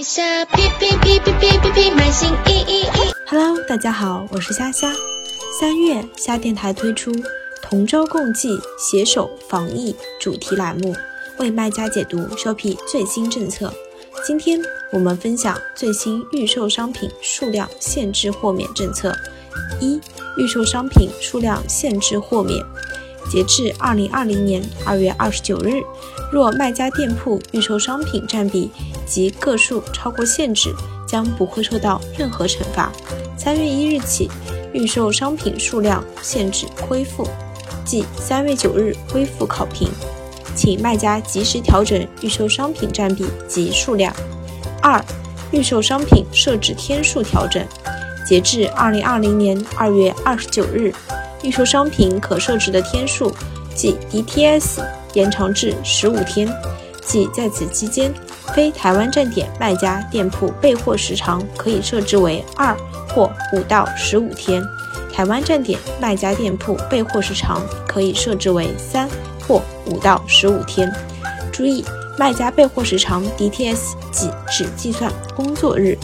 在下皮皮皮皮皮皮皮买新衣衣衣。Hello，大家好，我是虾虾。三月，虾电台推出“同舟共济，携手防疫”主题栏目，为卖家解读 Shopee 最新政策。今天我们分享最新预售商品数量限制豁免政策。一、预售商品数量限制豁免。截至二零二零年二月二十九日，若卖家店铺预售商品占比及个数超过限制，将不会受到任何惩罚。三月一日起，预售商品数量限制恢复，即三月九日恢复考评，请卖家及时调整预售商品占比及数量。二、预售商品设置天数调整。截至二零二零年二月二十九日，预售商品可设置的天数，即 DTS 延长至十五天，即在此期间，非台湾站点卖家店铺备货时长可以设置为二或五到十五天，台湾站点卖家店铺备货时长可以设置为三或五到十五天。注意，卖家备货时长 DTS 即只计算工作日。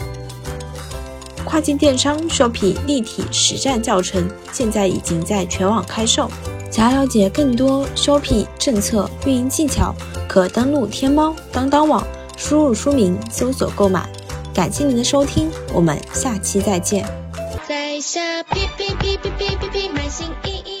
跨境电商 Shopee 立体实战教程现在已经在全网开售。想要了解更多 Shopee 政策、运营技巧，可登录天猫、当当网，输入书名搜索购买。感谢您的收听，我们下期再见。在下皮皮皮皮皮皮皮买新衣衣。